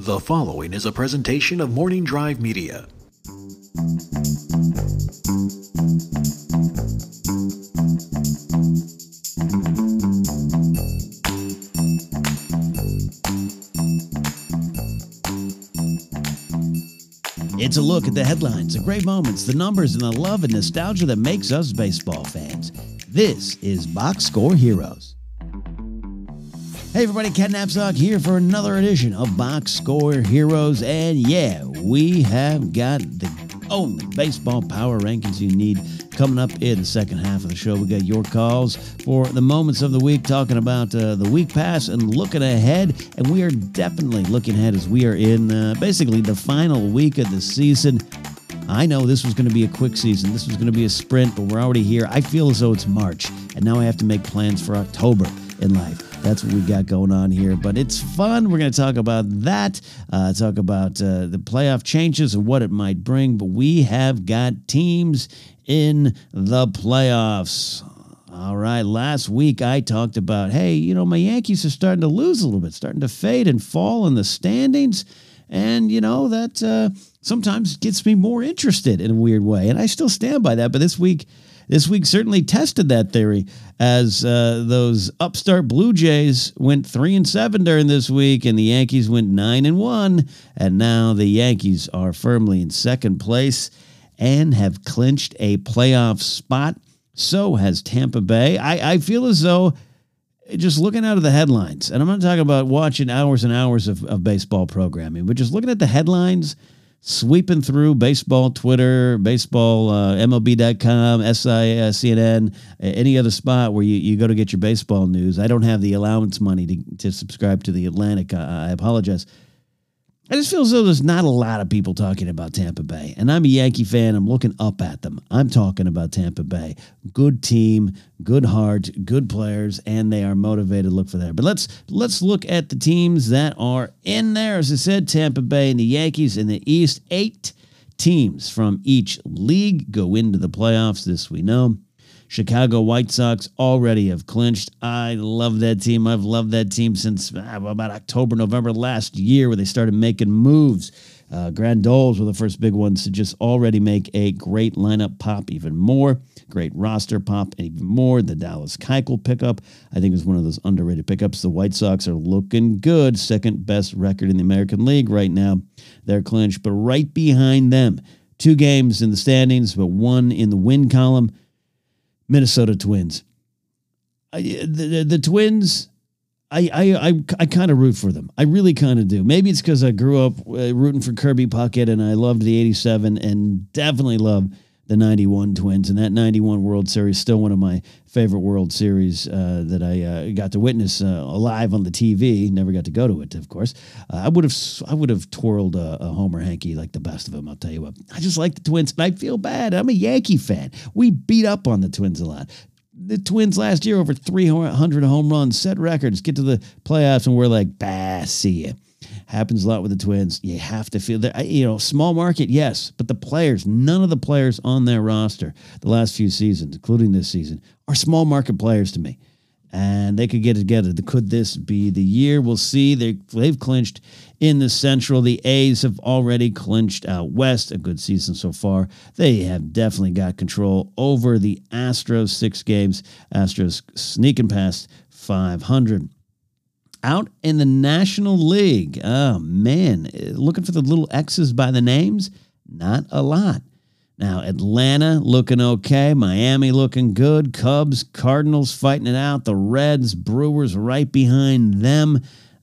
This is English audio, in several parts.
The following is a presentation of Morning Drive Media. It's a look at the headlines, the great moments, the numbers, and the love and nostalgia that makes us baseball fans. This is Box Score Heroes. Hey everybody, Ken Napzok here for another edition of Box Score Heroes. And yeah, we have got the only baseball power rankings you need coming up in the second half of the show. We got your calls for the moments of the week, talking about uh, the week pass and looking ahead. And we are definitely looking ahead as we are in uh, basically the final week of the season. I know this was going to be a quick season. This was going to be a sprint, but we're already here. I feel as though it's March, and now I have to make plans for October in life. That's what we got going on here. But it's fun. We're going to talk about that, uh, talk about uh, the playoff changes and what it might bring. But we have got teams in the playoffs. All right. Last week I talked about, hey, you know, my Yankees are starting to lose a little bit, starting to fade and fall in the standings. And, you know, that uh, sometimes gets me more interested in a weird way. And I still stand by that. But this week, this week certainly tested that theory as uh, those upstart Blue Jays went three and seven during this week, and the Yankees went nine and one, and now the Yankees are firmly in second place and have clinched a playoff spot. So has Tampa Bay. I, I feel as though just looking out of the headlines, and I'm not talking about watching hours and hours of, of baseball programming, but just looking at the headlines sweeping through baseball Twitter, baseball uh, MLB.com, SI, uh, CNN, any other spot where you, you go to get your baseball news. I don't have the allowance money to, to subscribe to the Atlantic. I, I apologize. I just feel as though there's not a lot of people talking about Tampa Bay. And I'm a Yankee fan. I'm looking up at them. I'm talking about Tampa Bay. Good team, good heart, good players, and they are motivated look for that. But let's let's look at the teams that are in there. As I said, Tampa Bay and the Yankees in the East. Eight teams from each league go into the playoffs. This we know. Chicago White Sox already have clinched. I love that team. I've loved that team since uh, about October, November last year, where they started making moves. Uh, Grandal's were the first big ones to just already make a great lineup pop even more, great roster pop even more. The Dallas Keuchel pickup, I think, is one of those underrated pickups. The White Sox are looking good, second best record in the American League right now. They're clinched, but right behind them, two games in the standings, but one in the win column. Minnesota Twins. I, the, the, Twins, I I I, I kind of root for them. I really kind of do. Maybe it's because I grew up uh, rooting for Kirby Puckett and I loved the '87 and definitely love the '91 Twins. And that '91 World Series still one of my favorite World Series uh, that I uh, got to witness uh, live on the TV. Never got to go to it, of course. Uh, I would have I would have twirled a, a Homer hanky like the best of them. I'll tell you what. I just like the Twins, and I feel bad. I'm a Yankee fan. We beat up on the Twins a lot the Twins last year over 300 home runs, set records, get to the playoffs, and we're like, bah, see ya. Happens a lot with the Twins. You have to feel that, you know, small market, yes, but the players, none of the players on their roster the last few seasons, including this season, are small market players to me. And they could get together. Could this be the year? We'll see. They, they've clinched in the Central. The A's have already clinched out West. A good season so far. They have definitely got control over the Astros. Six games. Astros sneaking past 500 out in the National League. Oh, man. Looking for the little X's by the names? Not a lot. Now, Atlanta looking okay. Miami looking good. Cubs, Cardinals fighting it out. The Reds, Brewers right behind them.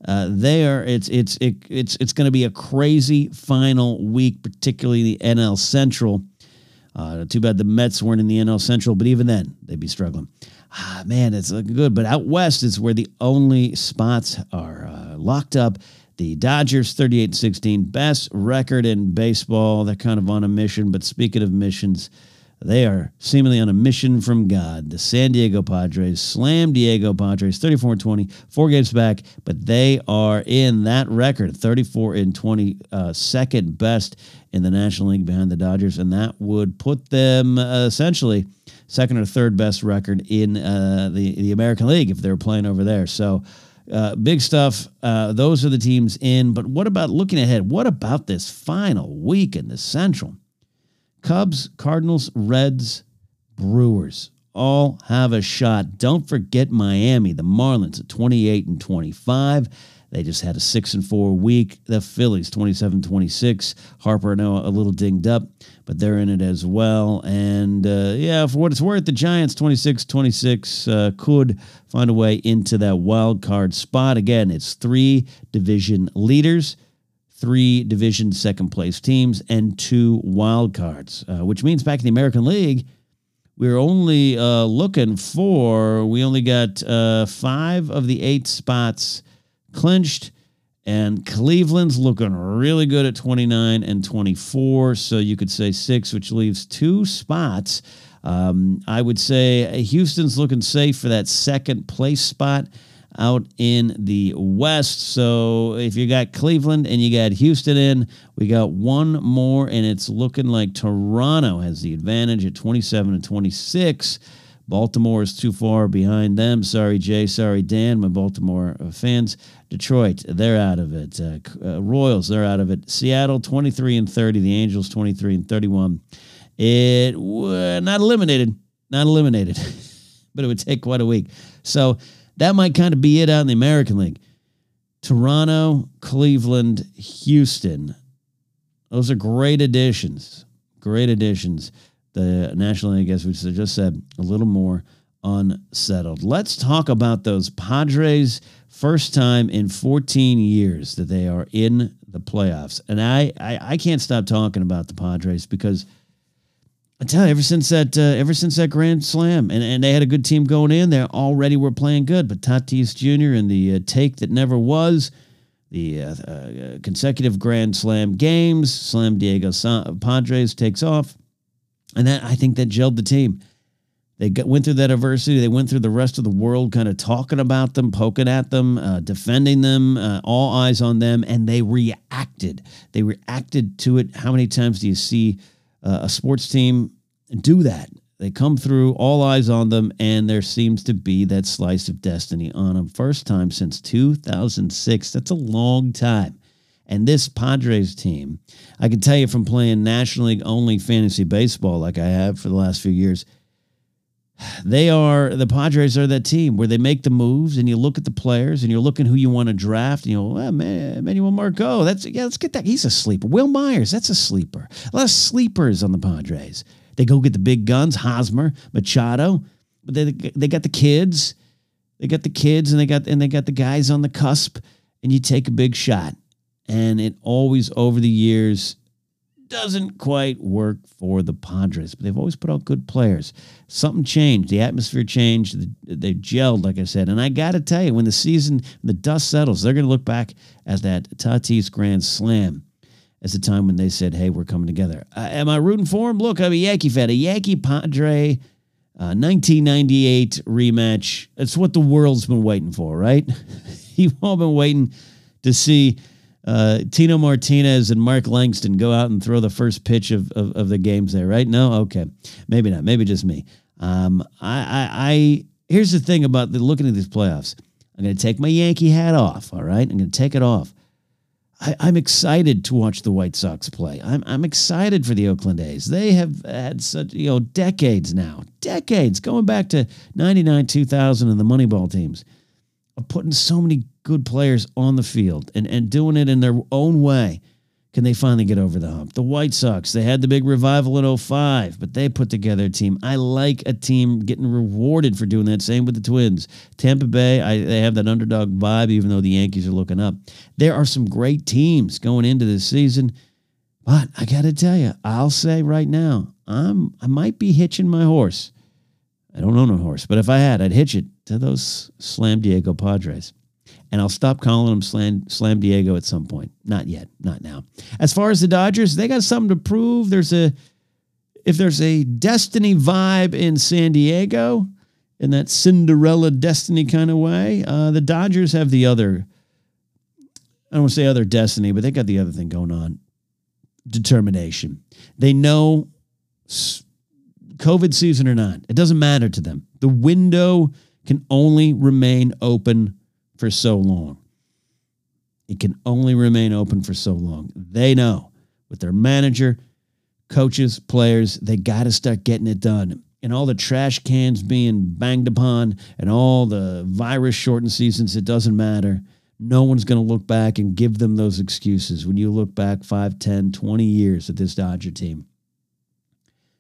Uh, there, it's it's it, it's it's going to be a crazy final week, particularly the NL Central. Uh, too bad the Mets weren't in the NL Central, but even then, they'd be struggling. Ah, man, it's looking good. But out west is where the only spots are uh, locked up. The Dodgers 38 16, best record in baseball. They're kind of on a mission. But speaking of missions, they are seemingly on a mission from God. The San Diego Padres, Slam Diego Padres, 34 20, four games back, but they are in that record, 34 and 20, uh, second best in the National League behind the Dodgers. And that would put them uh, essentially second or third best record in uh, the, the American League if they were playing over there. So, uh, big stuff. Uh, those are the teams in. But what about looking ahead? What about this final week in the Central? Cubs, Cardinals, Reds, Brewers all have a shot. Don't forget Miami, the Marlins at 28 and 25. They just had a six and four week. The Phillies 27 26. Harper now a little dinged up, but they're in it as well. And uh, yeah, for what it's worth, the Giants 26 26 uh, could find a way into that wild card spot. Again, it's three division leaders three division second place teams and two wild cards, uh, which means back in the American League, we are only uh, looking for, we only got uh, five of the eight spots clinched. And Cleveland's looking really good at 29 and 24. So you could say six, which leaves two spots. Um, I would say Houston's looking safe for that second place spot out in the West. So if you got Cleveland and you got Houston in, we got one more, and it's looking like Toronto has the advantage at 27 and 26. Baltimore is too far behind them. Sorry, Jay. Sorry, Dan. My Baltimore uh, fans. Detroit, they're out of it. Uh, uh, Royals, they're out of it. Seattle, 23 and 30. The Angels, 23 and 31. It uh, not eliminated, not eliminated, but it would take quite a week. So that might kind of be it out in the American League. Toronto, Cleveland, Houston. Those are great additions. Great additions. The National League, as we just said, a little more unsettled. Let's talk about those Padres. First time in 14 years that they are in the playoffs. And I, I, I can't stop talking about the Padres because – I tell you, ever since that, uh, ever since that Grand Slam, and, and they had a good team going in, they already were playing good. But Tatis Jr. and the uh, take that never was, the uh, uh consecutive Grand Slam games, Slam Diego Padres takes off, and that I think that gelled the team. They got, went through that adversity. They went through the rest of the world kind of talking about them, poking at them, uh, defending them, uh, all eyes on them, and they reacted. They reacted to it. How many times do you see? uh, a sports team do that. They come through, all eyes on them, and there seems to be that slice of destiny on them. First time since 2006. That's a long time. And this Padres team, I can tell you from playing National League only fantasy baseball like I have for the last few years, they are the Padres are that team where they make the moves and you look at the players and you're looking who you want to draft and you go, well, man, Manuel Margot, that's yeah, let's get that. He's a sleeper. Wil Myers, that's a sleeper. A lot of sleepers on the Padres. They go get the big guns, Hosmer, Machado, but they they got the kids. They got the kids and they got and they got the guys on the cusp, and you take a big shot. And it always over the years doesn't quite work for the Padres, but they've always put out good players. Something changed. The atmosphere changed. They gelled, like I said. And I got to tell you, when the season, the dust settles, they're going to look back at that Tatis Grand Slam as the time when they said, hey, we're coming together. Uh, am I rooting for them? Look, I'm a Yankee fan. A Yankee Padre uh, 1998 rematch. It's what the world's been waiting for, right? You've all been waiting to see uh, Tino Martinez and Mark Langston go out and throw the first pitch of, of, of the games there, right? No, okay, maybe not, maybe just me. Um, I, I, I here's the thing about the, looking at these playoffs. I'm going to take my Yankee hat off. All right, I'm going to take it off. I, am excited to watch the White Sox play. I'm I'm excited for the Oakland A's. They have had such you know decades now, decades going back to '99, 2000, and the Moneyball teams, of putting so many good players on the field and, and doing it in their own way, can they finally get over the hump? The White Sox, they had the big revival in 05, but they put together a team. I like a team getting rewarded for doing that. Same with the Twins. Tampa Bay, I, they have that underdog vibe, even though the Yankees are looking up. There are some great teams going into this season. But I got to tell you, I'll say right now, I'm I might be hitching my horse. I don't own a horse, but if I had, I'd hitch it to those Slam Diego Padres and I'll stop calling them Slam, Slam Diego at some point. Not yet, not now. As far as the Dodgers, they got something to prove. There's a if there's a destiny vibe in San Diego, in that Cinderella destiny kind of way, uh, the Dodgers have the other. I don't want to say other destiny, but they got the other thing going on. Determination. They know COVID season or not, it doesn't matter to them. The window can only remain open for so long. It can only remain open for so long. They know with their manager, coaches, players, they got to start getting it done. And all the trash cans being banged upon and all the virus shortened seasons, it doesn't matter. No one's going to look back and give them those excuses when you look back 5, 10, 20 years at this Dodger team,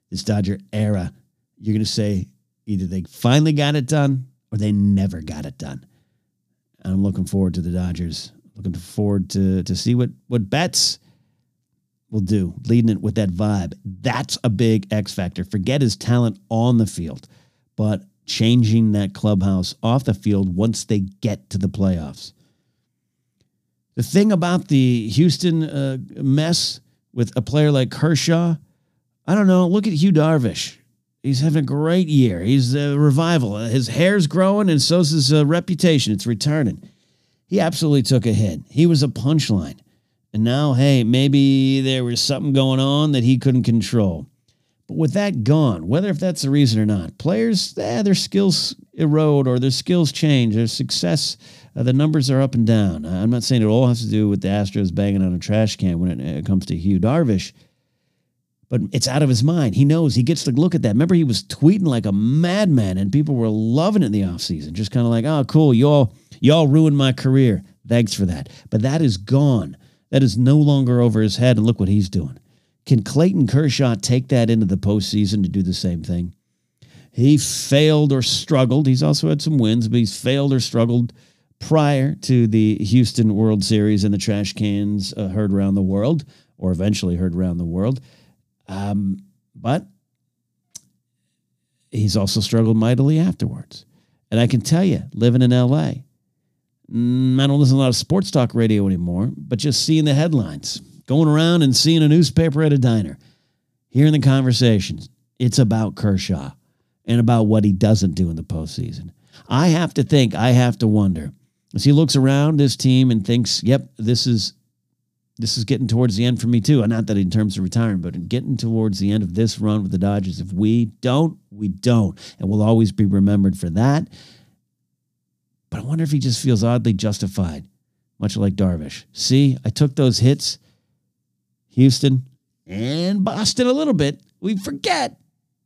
this Dodger era. You're going to say either they finally got it done or they never got it done. And I'm looking forward to the Dodgers. Looking forward to to see what what Betts will do, leading it with that vibe. That's a big X factor. Forget his talent on the field, but changing that clubhouse off the field once they get to the playoffs. The thing about the Houston uh, mess with a player like Kershaw, I don't know. Look at Yu Darvish. He's having a great year. He's a revival. His hair's growing, and so's his uh, reputation. It's returning. He absolutely took a hit. He was a punchline. And now, hey, maybe there was something going on that he couldn't control. But with that gone, whether if that's the reason or not, players, eh, their skills erode or their skills change. Their success, uh, the numbers are up and down. I'm not saying it all has to do with the Astros banging on a trash can when it, it comes to Yu Darvish but it's out of his mind. He knows he gets to look at that. Remember, he was tweeting like a madman, and people were loving it in the offseason. Just kind of like, oh, cool, y'all, y'all ruined my career. Thanks for that. But that is gone. That is no longer over his head, and look what he's doing. Can Clayton Kershaw take that into the postseason to do the same thing? He failed or struggled. He's also had some wins, but he's failed or struggled prior to the Houston World Series and the trash cans uh, heard around the world, or eventually heard around the world. Um, but he's also struggled mightily afterwards. And I can tell you, living in LA, mm, I don't listen to a lot of sports talk radio anymore, but just seeing the headlines, going around and seeing a newspaper at a diner, hearing the conversations, it's about Kershaw and about what he doesn't do in the postseason. I have to think, I have to wonder, as he looks around his team and thinks, yep, this is this is getting towards the end for me too. Uh, not that in terms of retiring, but in getting towards the end of this run with the Dodgers. If we don't, we don't, and we'll always be remembered for that. But I wonder if he just feels oddly justified, much like Darvish. See, I took those hits, Houston and Boston a little bit. We forget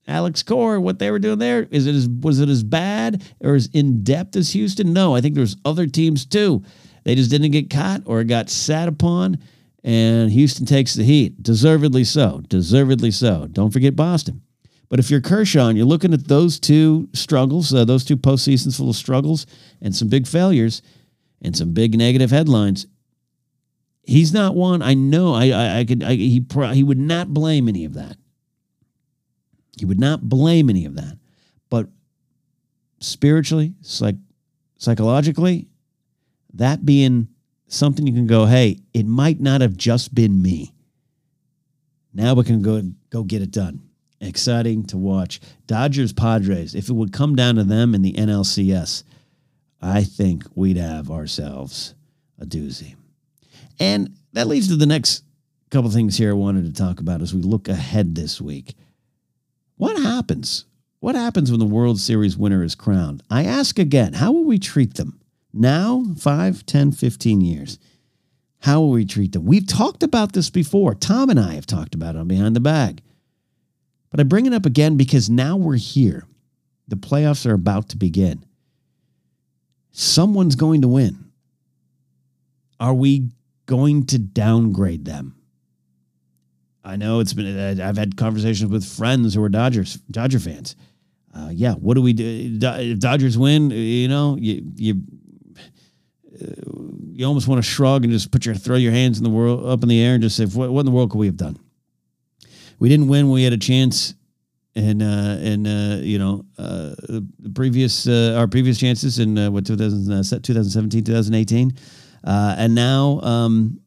Alex Cora, what they were doing there. Is it as was it as bad or as in depth as Houston? No, I think there's other teams too. They just didn't get caught or got sat upon and Houston takes the heat. Deservedly so. Deservedly so. Don't forget Boston. But if you're Kershaw and you're looking at those two struggles, uh, those two postseasons full of struggles and some big failures and some big negative headlines, he's not one. I know. I I, I could. I, he he would not blame any of that. He would not blame any of that. But spiritually, psych, psychologically, that being something you can go, hey, it might not have just been me. Now we can go go get it done. Exciting to watch. Dodgers Padres. If it would come down to them in the NLCS, I think we'd have ourselves a doozy. And that leads to the next couple things here I wanted to talk about as we look ahead this week. What happens? What happens when the World Series winner is crowned? I ask again, how will we treat them? Now, 5, 10, 15 years. How will we treat them? We've talked about this before. Tom and I have talked about it on Behind the Bag. But I bring it up again because now we're here. The playoffs are about to begin. Someone's going to win. Are we going to downgrade them? I know it's been. I've had conversations with friends who are Dodgers Dodger fans. Uh, yeah, what do we do? If Dodgers win, you know, you you you almost want to shrug and just put your throw your hands in the world up in the air and just say, what, what in the world could we have done? We didn't win. When we had a chance, and uh, and uh, you know uh, the previous uh, our previous chances in uh, what 2017, 2018, uh, and now um,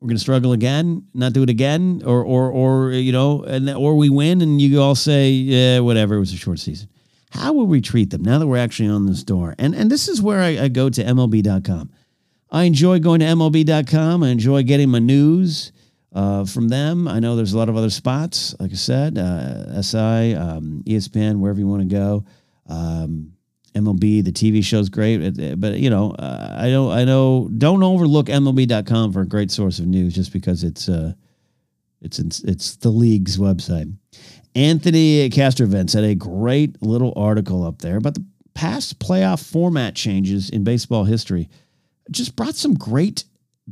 we're going to struggle again, not do it again, or or or you know, and or we win, and you all say, yeah, whatever, it was a short season. How will we treat them now that we're actually on the store? And and this is where I, I go to MLB.com. I enjoy going to MLB.com. I enjoy getting my news uh, from them. I know there's a lot of other spots, like I said, uh, SI, um, ESPN, wherever you want to go. Um, MLB, the TV show's great, but you know, uh, I don't, I know, don't overlook MLB.com for a great source of news just because it's, uh, it's, it's the league's website. Anthony Castrovince had a great little article up there about the past playoff format changes in baseball history. Just brought some great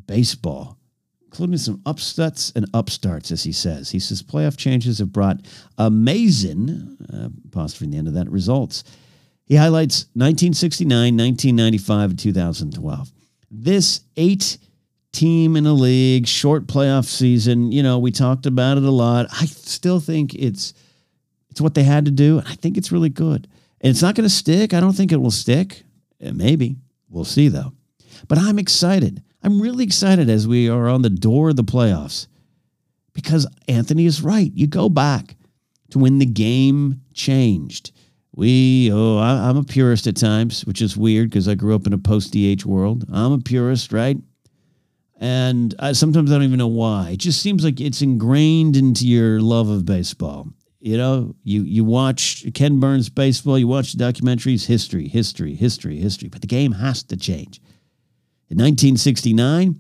baseball, including some upsets and upstarts, as he says. He says playoff changes have brought amazing, uh, apostrophe in the end of that, results. He highlights 1969, 1995, and 2012. This eight team in a league, short playoff season, you know, we talked about it a lot. I still think it's it's what they had to do. I think it's really good. And it's not going to stick. I don't think it will stick. Maybe. We'll see though. But I'm excited. I'm really excited as we are on the door of the playoffs because Anthony is right. You go back to when the game changed. We, oh, I, am a purist at times, which is weird because I grew up in a post DH world. I'm a purist, right? And I, sometimes I don't even know why. It just seems like it's ingrained into your love of baseball. You know, you you watch Ken Burns baseball, you watch the documentaries, history, history, history, history. But the game has to change. In 1969,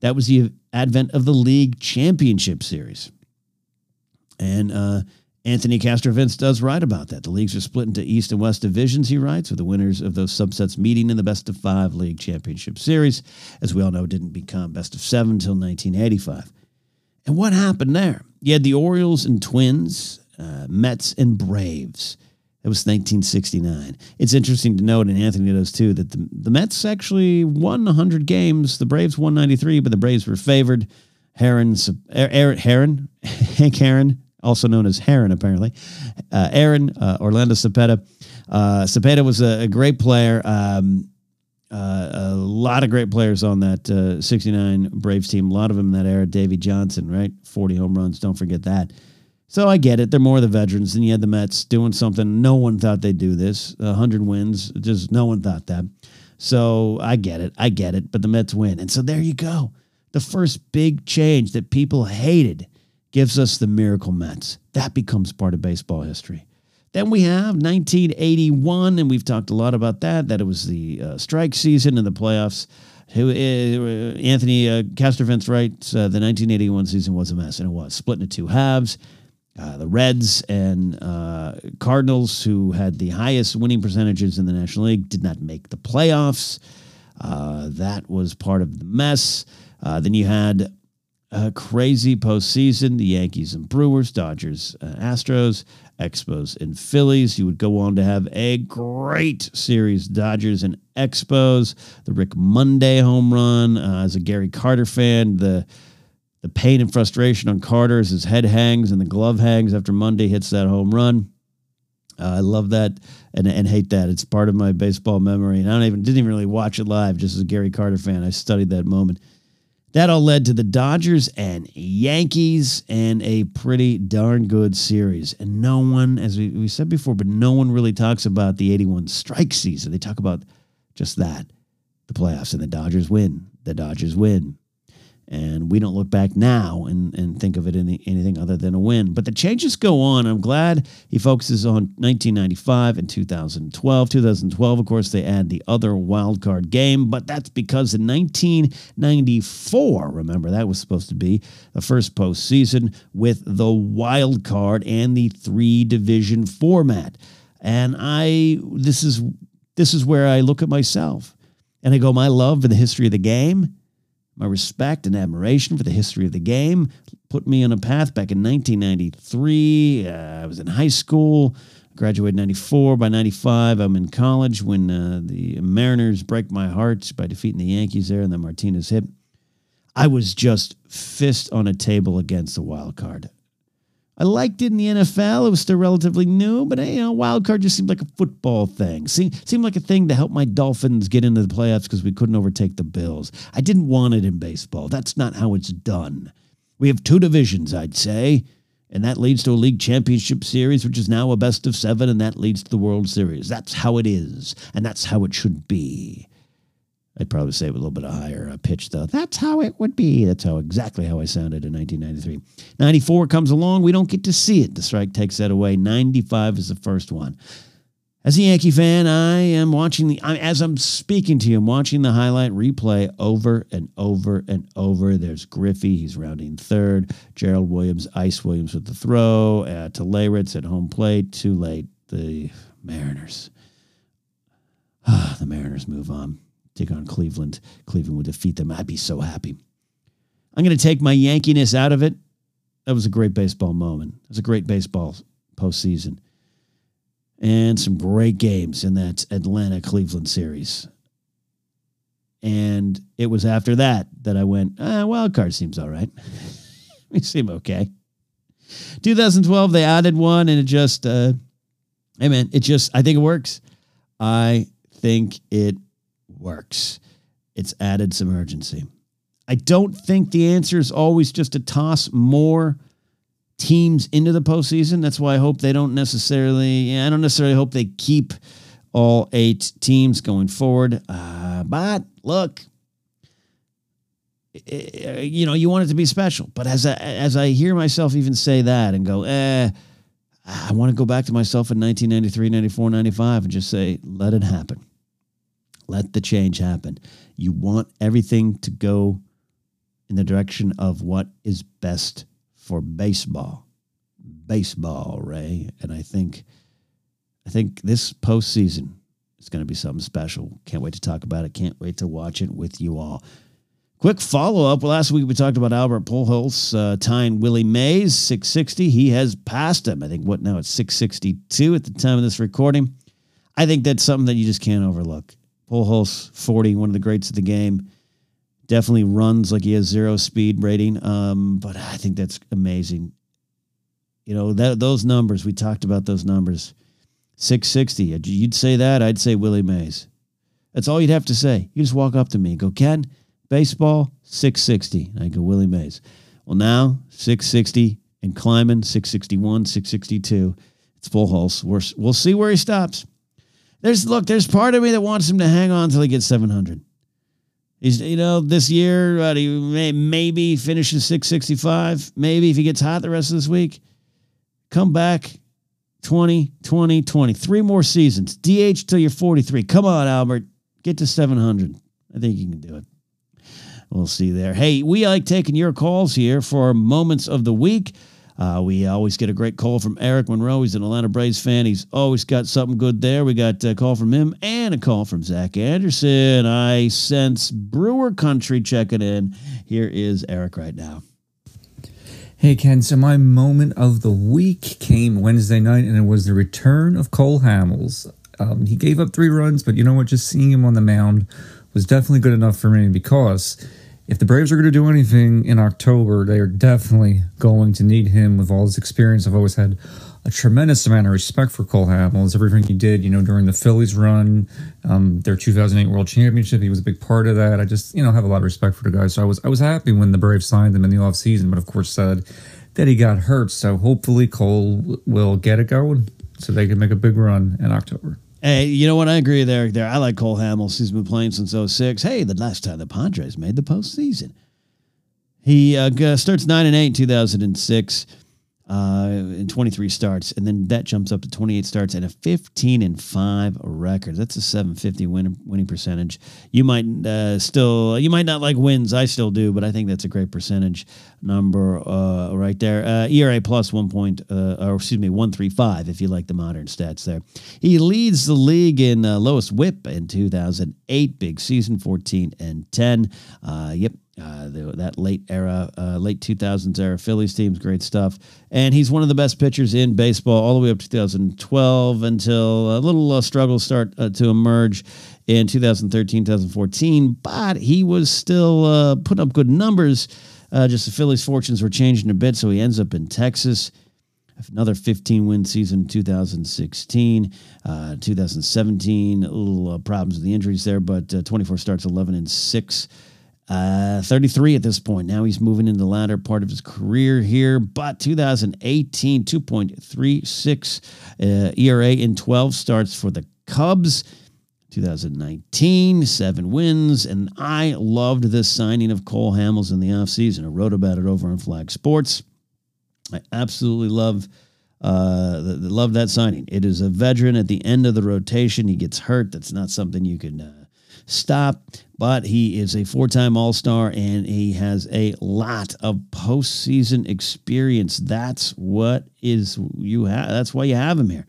that was the advent of the league championship series, and uh, Anthony Castrovince does write about that. The leagues are split into East and West divisions, he writes, with the winners of those subsets meeting in the best of five league championship series. As we all know, didn't become best of seven until 1985. And what happened there? You had the Orioles and Twins, uh, Mets and Braves. It was 1969. It's interesting to note, and Anthony knows too, that the, the Mets actually won 100 games. The Braves won 93, but the Braves were favored. Heron, Heron, Hank Aaron also known as Heron, apparently. Uh, Aaron, uh, Orlando Cepeda. Uh, Cepeda was a, a great player. Um, uh, a lot of great players on that uh, 69 Braves team. A lot of them in that era. Davey Johnson, right? 40 home runs. Don't forget that. So I get it. They're more the veterans. And you had the Mets doing something. No one thought they'd do this. 100 wins. Just no one thought that. So I get it. I get it. But the Mets win. And so there you go. The first big change that people hated gives us the Miracle Mets. That becomes part of baseball history. Then we have 1981, and we've talked a lot about that, that it was the uh, strike season in the playoffs. Uh, Anthony uh, Castrovince writes uh, the 1981 season was a mess, and it was split into two halves. Uh, the Reds and uh, Cardinals, who had the highest winning percentages in the National League, did not make the playoffs. That was part of the mess. Then you had a crazy postseason. The Yankees and Brewers, Dodgers, uh, Astros, Expos and Phillies. You would go on to have a great series, Dodgers and Expos. The Rick Monday home run. Uh, as a Gary Carter fan, the the pain and frustration on Carter as his head hangs and the glove hangs after Monday hits that home run. Uh, I love that and, and hate that. It's part of my baseball memory. And I don't even didn't even really watch it live. Just as a Gary Carter fan, I studied that moment. That all led to the Dodgers and Yankees and a pretty darn good series. And no one, as we, we said before, but no one really talks about the 81 strike season. They talk about just that the playoffs, and the Dodgers win. The Dodgers win. And we don't look back now and, and think of it any, anything other than a win. But the changes go on. I'm glad he focuses on 1995 and 2012. 2012, of course, they add the other wild card game, but that's because in 1994, remember, that was supposed to be the first postseason with the wild card and the three division format. And I, this is this is where I look at myself and I go, my love for the history of the game my respect and admiration for the history of the game put me on a path back in 1993. Uh, I was in high school, graduated 94. By 95, I'm in college when uh, the Mariners break my heart by defeating the Yankees there and then Martinez hit. I was just fist on a table against the wild card. I liked it in the NFL. It was still relatively new, but you know, wild card just seemed like a football thing. Seemed, seemed like a thing to help my Dolphins get into the playoffs because we couldn't overtake the Bills. I didn't want it in baseball. That's not how it's done. We have two divisions, I'd say, and that leads to a league championship series, which is now a best of seven, and that leads to the World Series. That's how it is, and that's how it should be. I'd probably say it with a little bit of higher uh, pitch, though. That's how it would be. That's how exactly how I sounded in 1993. 94 comes along. We don't get to see it. The strike takes that away. 95 is the first one. As a Yankee fan, I am watching the, I, as I'm speaking to you, I'm watching the highlight replay over and over and over. There's Griffey, he's rounding third. Gerald Williams, Ice Williams with the throw. Uh, to Leyritz at home plate. Too late. The Mariners. the Mariners move on. Take on Cleveland. Cleveland would defeat them. I'd be so happy. I'm going to take my Yankiness out of it. That was a great baseball moment. It was a great baseball postseason and some great games in that Atlanta Cleveland series. And it was after that that I went, ah, wild card seems all right. we seem okay. 2012, they added one, and it just, uh, hey man, it just, I think it works. I think it works. It's added some urgency. I don't think the answer is always just to toss more teams into the postseason. That's why I hope they don't necessarily. I don't necessarily hope they keep all eight teams going forward. Uh, but look, you know, you want it to be special. But as I, as I hear myself even say that and go, eh, I want to go back to myself in 1993, 94, 95 and just say, let it happen. Let the change happen. You want everything to go in the direction of what is best for baseball. Baseball, Ray. And I think I think this postseason is going to be something special. Can't wait to talk about it. Can't wait to watch it with you all. Quick follow up. Last week we talked about Albert Pujols uh, tying Willie Mays 660. He has passed him. I think what now it's 662 at the time of this recording. I think that's something that you just can't overlook. Pujols 40, one of the greats of the game definitely runs like he has zero speed rating. Um, but I think that's amazing. You know that those numbers we talked about those numbers, six sixty. You'd say that I'd say Willie Mays. That's all you'd have to say. You just walk up to me and go, Ken, baseball six sixty. And I go Willie Mays. Well, now six sixty and climbing six sixty one, six sixty two. It's Pujols. We're, we'll see where he stops. There's look. There's part of me that wants him to hang on until he gets seven hundred. He's, you know, this year, uh, he may, maybe finishes 665. Maybe if he gets hot the rest of this week, come back 20, 20, 20. Three more seasons. DH till you're 43. Come on, Albert. Get to 700. I think you can do it. We'll see there. Hey, we like taking your calls here for moments of the week. Uh, we always get a great call from Eric Monroe. He's an Atlanta Braves fan. He's always got something good there. We got a call from him and a call from Zach Anderson. I sense Brewer Country checking in. Here is Eric right now. Hey Ken, so my moment of the week came Wednesday night, and it was the return of Cole Hamels. Um, he gave up three runs, but you know what? Just seeing him on the mound was definitely good enough for me because if the Braves are going to do anything in October, they are definitely going to need him with all his experience. I've always had a tremendous amount of respect for Cole Hamels. Everything he did, you know, during the Phillies run, um, their 2008 World Championship, he was a big part of that. I just, you know, have a lot of respect for the guy. So I was, I was happy when the Braves signed him in the offseason, but of course said that he got hurt. So hopefully Cole will get it going so they can make a big run in October. Hey, you know what? I agree Eric there. I like Cole Hamels. He's been playing since 06. Hey, the last time the Padres made the postseason. He uh, starts 9 and 8 in 2006 uh, in 23 starts, and then that jumps up to 28 starts and a 15 and 5 record. That's a 750 win, winning percentage. You might uh, still, you might not like wins. I still do, but I think that's a great percentage number uh, right there. Uh, ERA plus one point, uh, or excuse me, 135 if you like the modern stats there. He leads the league in uh, lowest whip in 2008, big season, 14 and 10. Uh, yep, uh, the, that late era, uh, late 2000s era Phillies teams, great stuff. And he's one of the best pitchers in baseball all the way up to 2012 until a little uh, struggles start uh, to emerge in 2013, 2014. But he was still uh, putting up good numbers. Just the Phillies' fortunes were changing a bit, so he ends up in Texas. Another 15 win season in 2016. 2017, little problems with the injuries there, but 24 starts, 11 and 6. Uh, 33 at this point. Now he's moving into the latter part of his career here. But 2018, 2.36 uh, ERA in 12 starts for the Cubs. 2019, seven wins. And I loved this signing of Cole Hamels in the offseason. I wrote about it over on Flag Sports. I absolutely love Uh, the, the, love that signing. It is a veteran at the end of the rotation. He gets hurt. That's not something you can uh, stop. But he is a four-time All-Star and he has a lot of postseason experience. That's what is you have. That's why you have him here.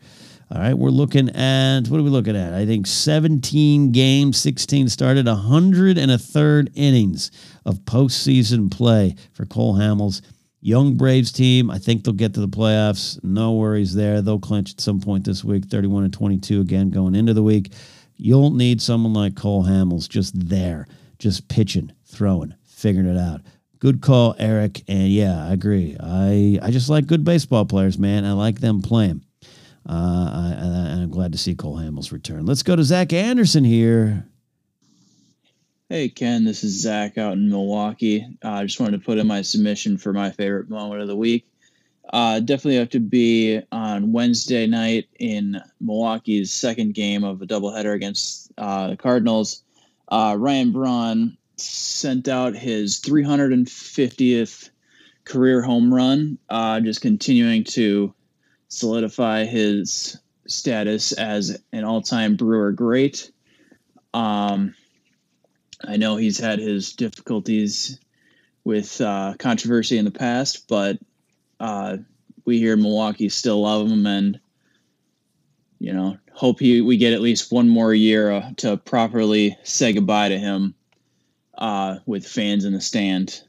All right, we're looking at what are we looking at? I think 17 games, 16 started, 100 and a third innings of postseason play for Cole Hamels. Young Braves team. I think they'll get to the playoffs. No worries there. They'll clinch at some point this week, 31 and 22 again going into the week. You'll need someone like Cole Hamels just there, just pitching, throwing, figuring it out. Good call, Eric. And yeah, I agree. I, I just like good baseball players, man. I like them playing. Uh, I, am glad to see Cole Hamels return. Let's go to Zach Anderson here. Hey, Ken, this is Zach out in Milwaukee. Uh, I uh, just wanted to put in my submission for my favorite moment of the week. Uh, definitely have to be on Wednesday night in Milwaukee's second game of a doubleheader against uh, the Cardinals. Uh, Ryan Braun sent out his 350th career home run, uh, just continuing to solidify his status as an all-time Brewer great. Um, I know he's had his difficulties with uh, controversy in the past, but uh, we here in Milwaukee still love him, and you know, hope he we get at least one more year uh, to properly say goodbye to him uh, with fans in the stand.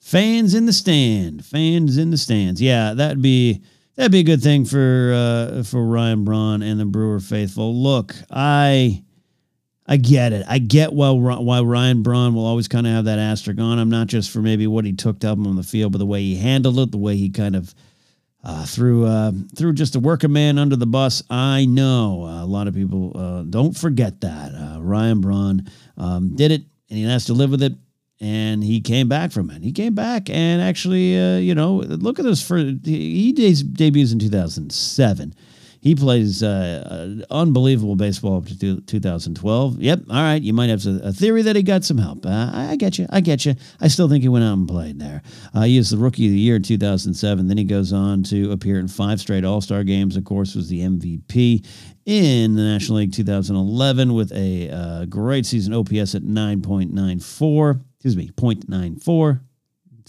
Fans in the stand. Fans in the stands. Yeah, that'd be that'd be a good thing for uh, for Ryan Braun and the Brewer faithful. Look, I I get it. I get why why Ryan Braun will always kind of have that asterisk on him, not just for maybe what he took to him on the field, but the way he handled it, the way he kind of uh, threw uh, threw just a working man under the bus. I know uh, a lot of people uh, don't forget that uh, Ryan Braun um, did it, and he has to live with it and he came back from it. He came back and actually, uh, you know, look at this. For he debuts in 2007. He plays uh, uh, unbelievable baseball up to 2012. Yep. All right. You might have a theory that he got some help. Uh, I get you. I get you. I still think he went out and played there. Uh, he is the rookie of the year in 2007. Then he goes on to appear in five straight All Star games. Of course, was the MVP in the National League 2011 with a uh, great season OPS at 9.94 excuse me, 0.94.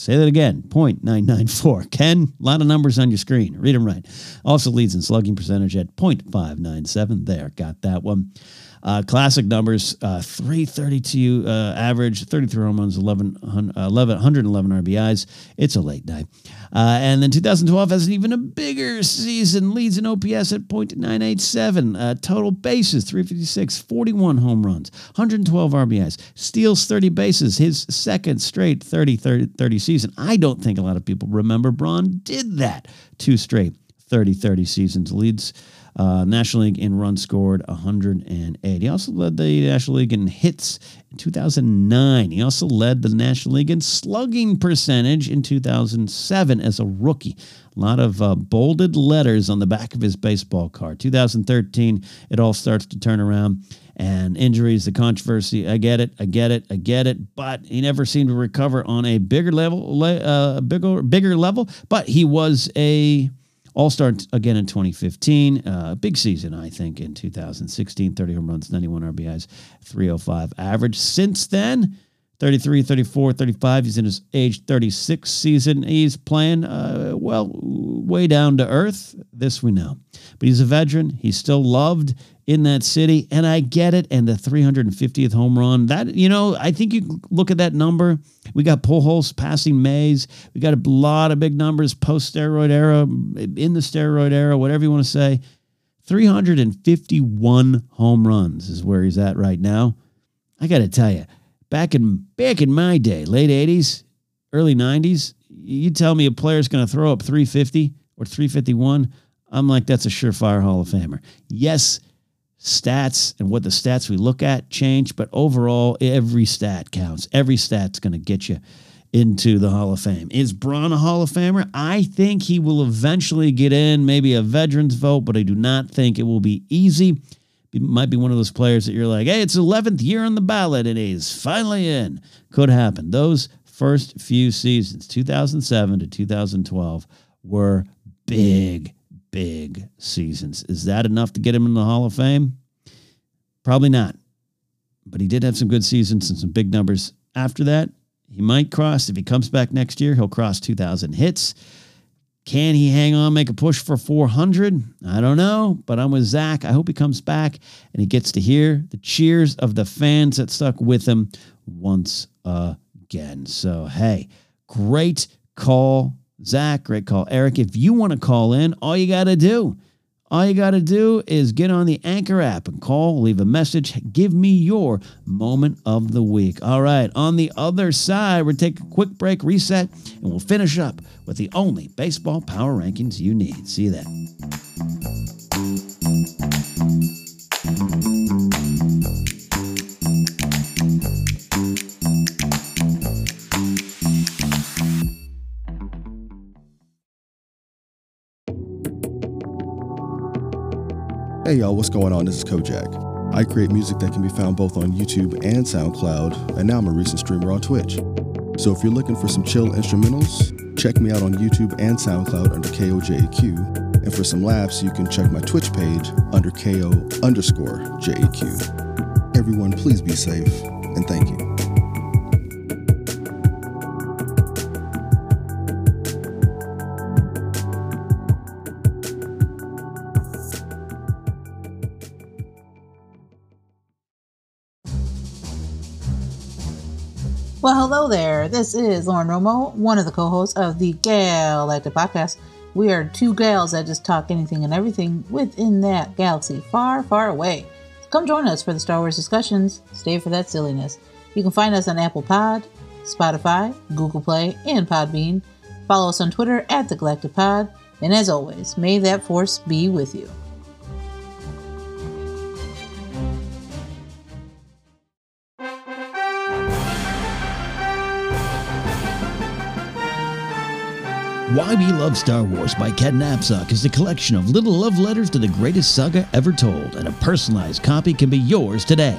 Say that again, 0.994. Ken, a lot of numbers on your screen. Read them right. Also leads in slugging percentage at 0.597. There, got that one. Uh, classic numbers, uh, 332 uh, average, 33 home runs, 11, 11, 111 RBIs. It's a late night. Uh, and then 2012 has an even a bigger season, leads in OPS at .987. Uh, total bases, 356, 41 home runs, 112 RBIs, steals 30 bases, his second straight 30, 30, 30 season. I don't think a lot of people remember Braun did that two straight 30 30 seasons, leads uh, National League in runs scored 108. He also led the National League in hits in 2009. He also led the National League in slugging percentage in 2007 as a rookie. A lot of uh, bolded letters on the back of his baseball card. 2013, it all starts to turn around. And injuries, the controversy, I get it, I get it, I get it. But he never seemed to recover on a bigger level, uh, bigger, bigger level. But he was a all Star again in 2015. Uh, big season, I think, in 2016. 30 home runs, 91 RBIs, 305 average. Since then, 33, 34, 35. He's in his age 36 season. He's playing, uh, well, way down to earth. This we know. But he's a veteran. He's still loved in that city. And I get it. And the 350th home run, that, you know, I think you look at that number. We got Pujols passing Mays. We got a lot of big numbers post steroid era, in the steroid era, whatever you want to say. 351 home runs is where he's at right now. I got to tell you, back in back in my day, late 80s, early 90s, you tell me a player's going to throw up 350 or 351, I'm like that's a surefire Hall of Famer. Yes, stats and what the stats we look at change, but overall every stat counts. Every stat's going to get you into the Hall of Fame. Is Braun a Hall of Famer? I think he will eventually get in, maybe a veterans vote, but I do not think it will be easy might be one of those players that you're like, hey, it's 11th year on the ballot and he's finally in. Could happen. Those first few seasons, 2007 to 2012, were big, big seasons. Is that enough to get him in the Hall of Fame? Probably not. But he did have some good seasons and some big numbers after that. He might cross, if he comes back next year, he'll cross 2,000 hits. Can he hang on, make a push for 400? I don't know, but I'm with Zach. I hope he comes back and he gets to hear the cheers of the fans that stuck with him once again. So, hey, great call, Zach. Great call, Eric. If you want to call in, all you got to do all you got to do is get on the Anchor app and call, leave a message, give me your moment of the week. All right, on the other side, we're taking a quick break, reset, and we'll finish up with the only baseball power rankings you need. See you then. Hey y'all, what's going on? This is Kojak. I create music that can be found both on YouTube and SoundCloud, and now I'm a recent streamer on Twitch. So if you're looking for some chill instrumentals, check me out on YouTube and SoundCloud under KOJAQ. And for some laughs, you can check my Twitch page under KO underscore JAQ. Everyone, please be safe, and thank you. Well, hello there. This is Lauren Romo, one of the co hosts of the Galactic Podcast. We are two gals that just talk anything and everything within that galaxy far, far away. Come join us for the Star Wars discussions. Stay for that silliness. You can find us on Apple Pod, Spotify, Google Play, and Podbean. Follow us on Twitter at the Galactic Pod. And as always, may that force be with you. Why We Love Star Wars by Ken Napzok is a collection of little love letters to the greatest saga ever told, and a personalized copy can be yours today.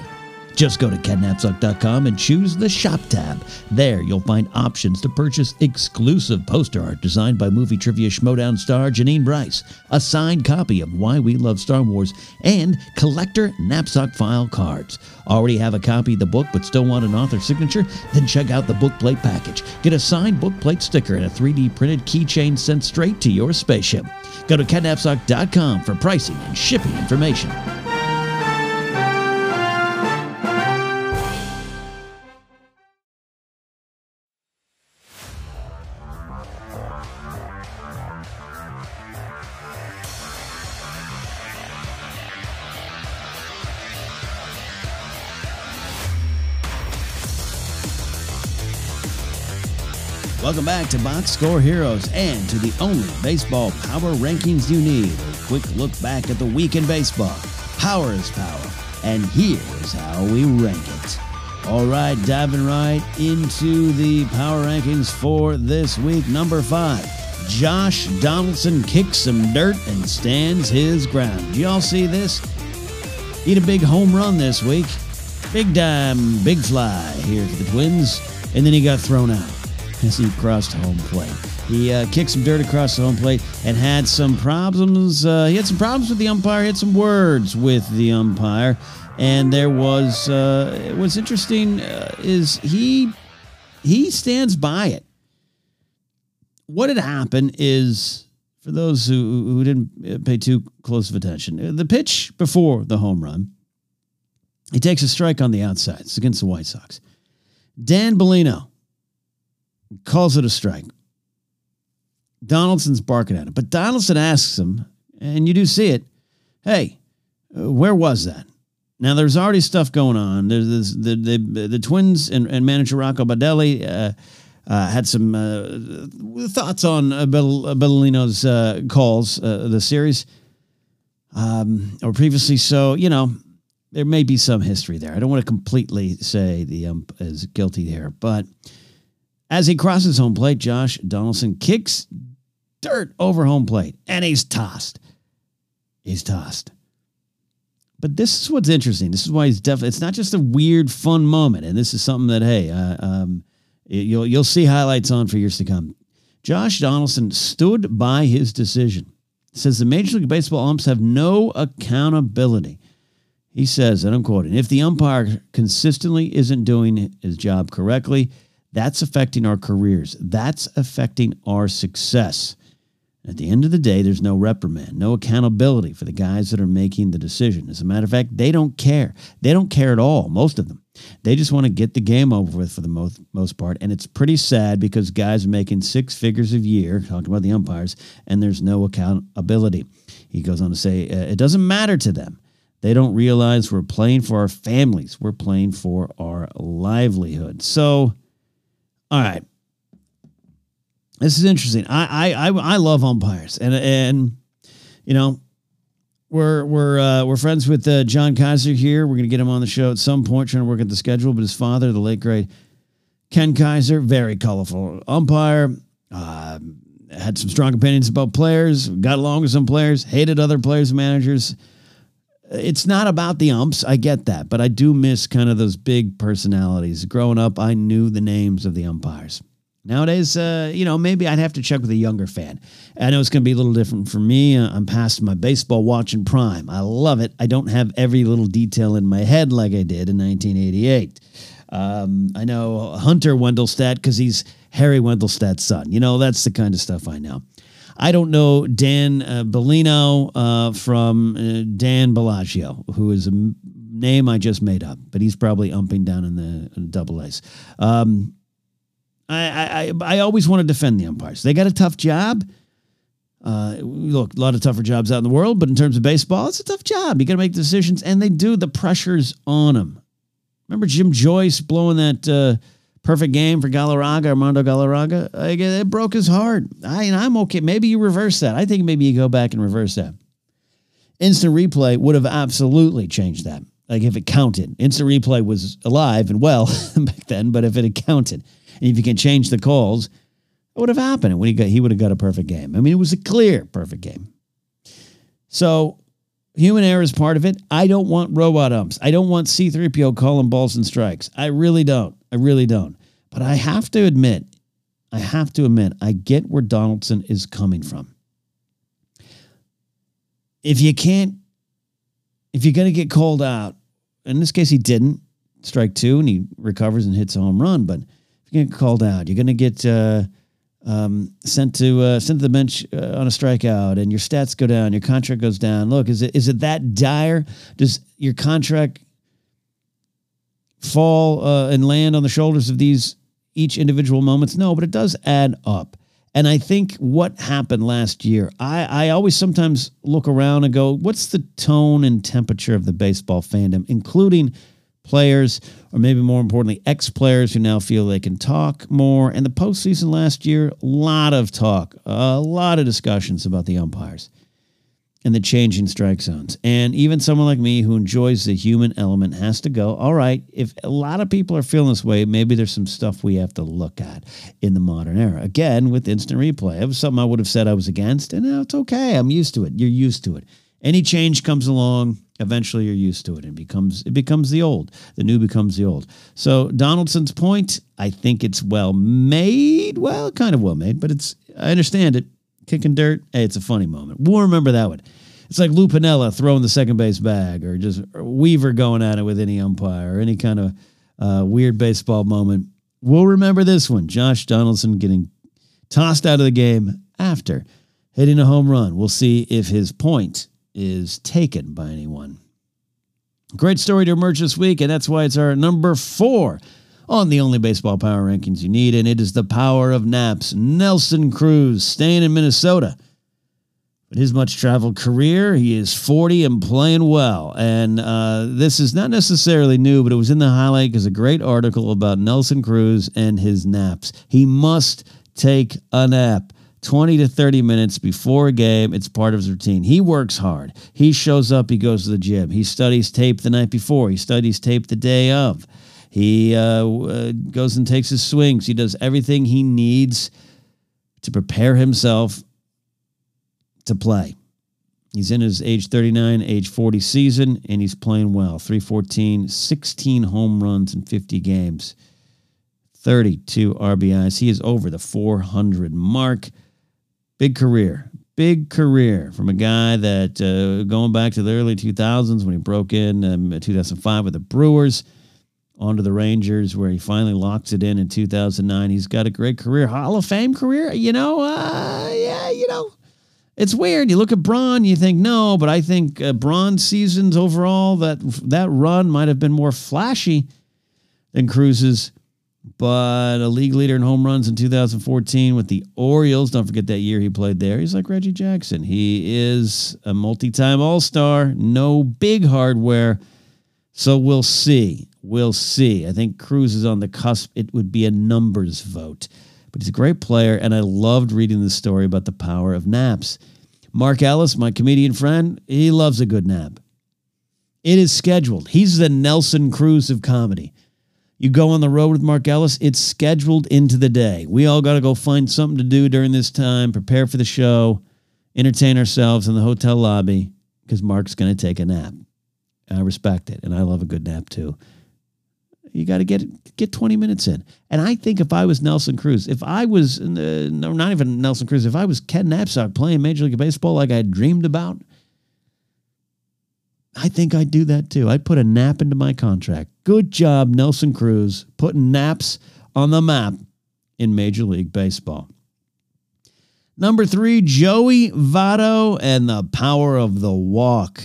Just go to kennapzok.com and choose the Shop tab. There, you'll find options to purchase exclusive poster art designed by movie trivia Schmoedown star Janine Bryce, a signed copy of Why We Love Star Wars, and collector knapsack file cards. Already have a copy of the book but still want an author signature? Then check out the book plate package. Get a signed book plate sticker and a 3D printed keychain sent straight to your spaceship. Go to kennapzok.com for pricing and shipping information. Welcome back to Box Score Heroes and to the only baseball power rankings you need. A quick look back at the week in baseball. Power is power, and here's how we rank it. All right, diving right into the power rankings for this week. Number five, Josh Donaldson kicks some dirt and stands his ground. Did y'all see this? He had a big home run this week. Big dime, big fly here for the Twins, and then he got thrown out as he crossed home plate. He uh, kicked some dirt across the home plate and had some problems. Uh, he had some problems with the umpire. He had some words with the umpire, and there was uh, what's interesting uh, is he he stands by it. What had happened is for those who who didn't pay too close of attention, the pitch before the home run, he takes a strike on the outside. It's against the White Sox. Dan Bellino calls it a strike. Donaldson's barking at him, but Donaldson asks him, and you do see it, hey, uh, where was that? Now, there's already stuff going on. There's this, the, the, the Twins and, and manager Rocco Baldelli uh, uh, had some uh, thoughts on uh, Bellino's uh, calls, the series, um, or previously. So, you know, there may be some history there. I don't want to completely say the ump is guilty here, but as he crosses home plate, Josh Donaldson kicks dirt over home plate and he's tossed. He's tossed. But this is what's interesting. This is why he's definitely. It's not just a weird, fun moment, and this is something that hey, uh, um, you'll you'll see highlights on for years to come. Josh Donaldson stood by his decision. Says the Major League Baseball umps have no accountability. He says, and I'm quoting, if the umpire consistently isn't doing his job correctly, that's affecting our careers. That's affecting our success. At the end of the day, there's no reprimand, no accountability for the guys that are making the decision. As a matter of fact, they don't care. They don't care at all, most of them. They just want to get the game over with for the most, most part. And it's pretty sad because guys are making six figures a year, talking about the umpires, and there's no accountability. He goes on to say, uh, it doesn't matter to them. They don't realize we're playing for our families. We're playing for our livelihood. So, all right. This is interesting. I I I, I love umpires, and and you know we're we're uh, we're friends with uh, John Kaiser here. We're gonna get him on the show at some point, trying to work at the schedule. But his father, the late great Ken Kaiser, very colorful umpire. Uh, had some strong opinions about players. Got along with some players. Hated other players and managers it's not about the umps. I get that, but I do miss kind of those big personalities. Growing up, I knew the names of the umpires. Nowadays, uh, you know, maybe I'd have to check with a younger fan. I know it's going to be a little different for me. Uh, I'm past my baseball watching prime. I love it. I don't have every little detail in my head like I did in 1988. Um, I know Hunter Wendelstedt because he's Harry Wendelstedt's son. You know, that's the kind of stuff I know. I don't know Dan uh, Bellino uh, from uh, Dan Bellagio, who is a m- name I just made up, but he's probably umping down in the double A's. Um, I, I, I always want to defend the umpires. They got a tough job. Uh, look, a lot of tougher jobs out in the world, but in terms of baseball, it's a tough job. You got to make decisions, and they do. The pressure's on them. Remember Jim Joyce blowing that uh, perfect game for Galarraga, Armando Galarraga. It broke his heart. I, and I'm okay. Maybe you reverse that. I think maybe you go back and reverse that. Instant replay would have absolutely changed that. Like if it counted, instant replay was alive and well back then. But if it had counted, and if you can change the calls, it would have happened. When he got, he would have got a perfect game. I mean, it was a clear perfect game. So human error is part of it. I don't want robot umps. I don't want C3PO calling balls and strikes. I really don't. I really don't. But I have to admit, I have to admit, I get where Donaldson is coming from. If you can't, if you're going to get called out, in this case, he didn't strike two and he recovers and hits a home run. But if you get called out, you're going to get uh, um, sent to uh, sent to the bench uh, on a strikeout, and your stats go down, your contract goes down. Look, is it is it that dire? Does your contract fall uh, and land on the shoulders of these each individual moments? No, but it does add up. And I think what happened last year, I, I always sometimes look around and go, what's the tone and temperature of the baseball fandom, including players, or maybe more importantly, ex players who now feel they can talk more. And the postseason last year, a lot of talk, a lot of discussions about the umpires and the changing strike zones. And even someone like me who enjoys the human element has to go, all right, if a lot of people are feeling this way, maybe there's some stuff we have to look at in the modern era. Again, with instant replay, it was something I would have said I was against, and now it's okay. I'm used to it. You're used to it. Any change comes along, eventually you're used to it and becomes it becomes the old. The new becomes the old. So Donaldson's point, I think it's well made. Well, kind of well made, but it's I understand it kicking dirt. Hey, it's a funny moment. We'll remember that one. It's like Lou Piniella throwing the second base bag, or just Weaver going at it with any umpire, or any kind of uh, weird baseball moment. We'll remember this one. Josh Donaldson getting tossed out of the game after hitting a home run. We'll see if his point is taken by anyone. Great story to emerge this week, and that's why it's our number four on the only baseball power rankings you need, and it is the power of naps. Nelson Cruz staying in Minnesota. But his much traveled career, he is 40 and playing well. And uh, this is not necessarily new, but it was in the highlight because a great article about Nelson Cruz and his naps. He must take a nap. 20 to 30 minutes before a game. It's part of his routine. He works hard. He shows up. He goes to the gym. He studies tape the night before. He studies tape the day of. He uh, uh, goes and takes his swings. He does everything he needs to prepare himself to play. He's in his age 39, age 40 season, and he's playing well. 314, 16 home runs in 50 games. 32 RBIs. He is over the 400 mark. Big career. Big career from a guy that uh, going back to the early 2000s when he broke in um, 2005 with the Brewers onto the Rangers, where he finally locks it in in 2009. He's got a great career, Hall of Fame career. You know, uh, yeah, you know, it's weird. You look at Braun, you think no, but I think uh, Braun's seasons overall that that run might have been more flashy than Cruz's. But a league leader in home runs in 2014 with the Orioles. Don't forget that year he played there. He's like Reggie Jackson. He is a multi-time All-Star. No big hardware. So we'll see. We'll see. I think Cruz is on the cusp. It would be a numbers vote. But he's a great player, and I loved reading the story about the power of naps. Mark Ellis, my comedian friend, he loves a good nap. It is scheduled. He's the Nelson Cruz of comedy. You go on the road with Mark Ellis, it's scheduled into the day. We all got to go find something to do during this time, prepare for the show, entertain ourselves in the hotel lobby because Mark's going to take a nap. I respect it, and I love a good nap too. You got to get get 20 minutes in. And I think if I was Nelson Cruz, if I was uh, no, not even Nelson Cruz, if I was Ken Napzok playing Major League Baseball like I dreamed about, I think I'd do that too. I'd put a nap into my contract. Good job, Nelson Cruz, putting naps on the map in Major League Baseball. Number three, Joey Votto and the power of the walk.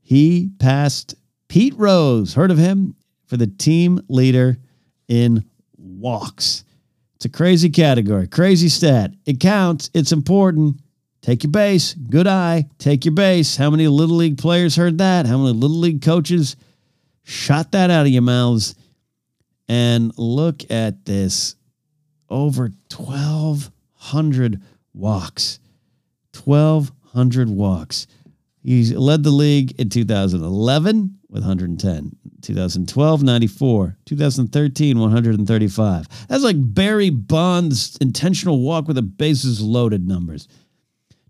He passed Pete Rose. Heard of him? For the team leader in walks. It's a crazy category, crazy stat. It counts, it's important. Take your base. Good eye. Take your base. How many Little League players heard that? How many Little League coaches shot that out of your mouths? And look at this over 1,200 walks. 1,200 walks. He led the league in 2011 with 110, 2012, 94, 2013, 135. That's like Barry Bonds' intentional walk with the bases loaded numbers.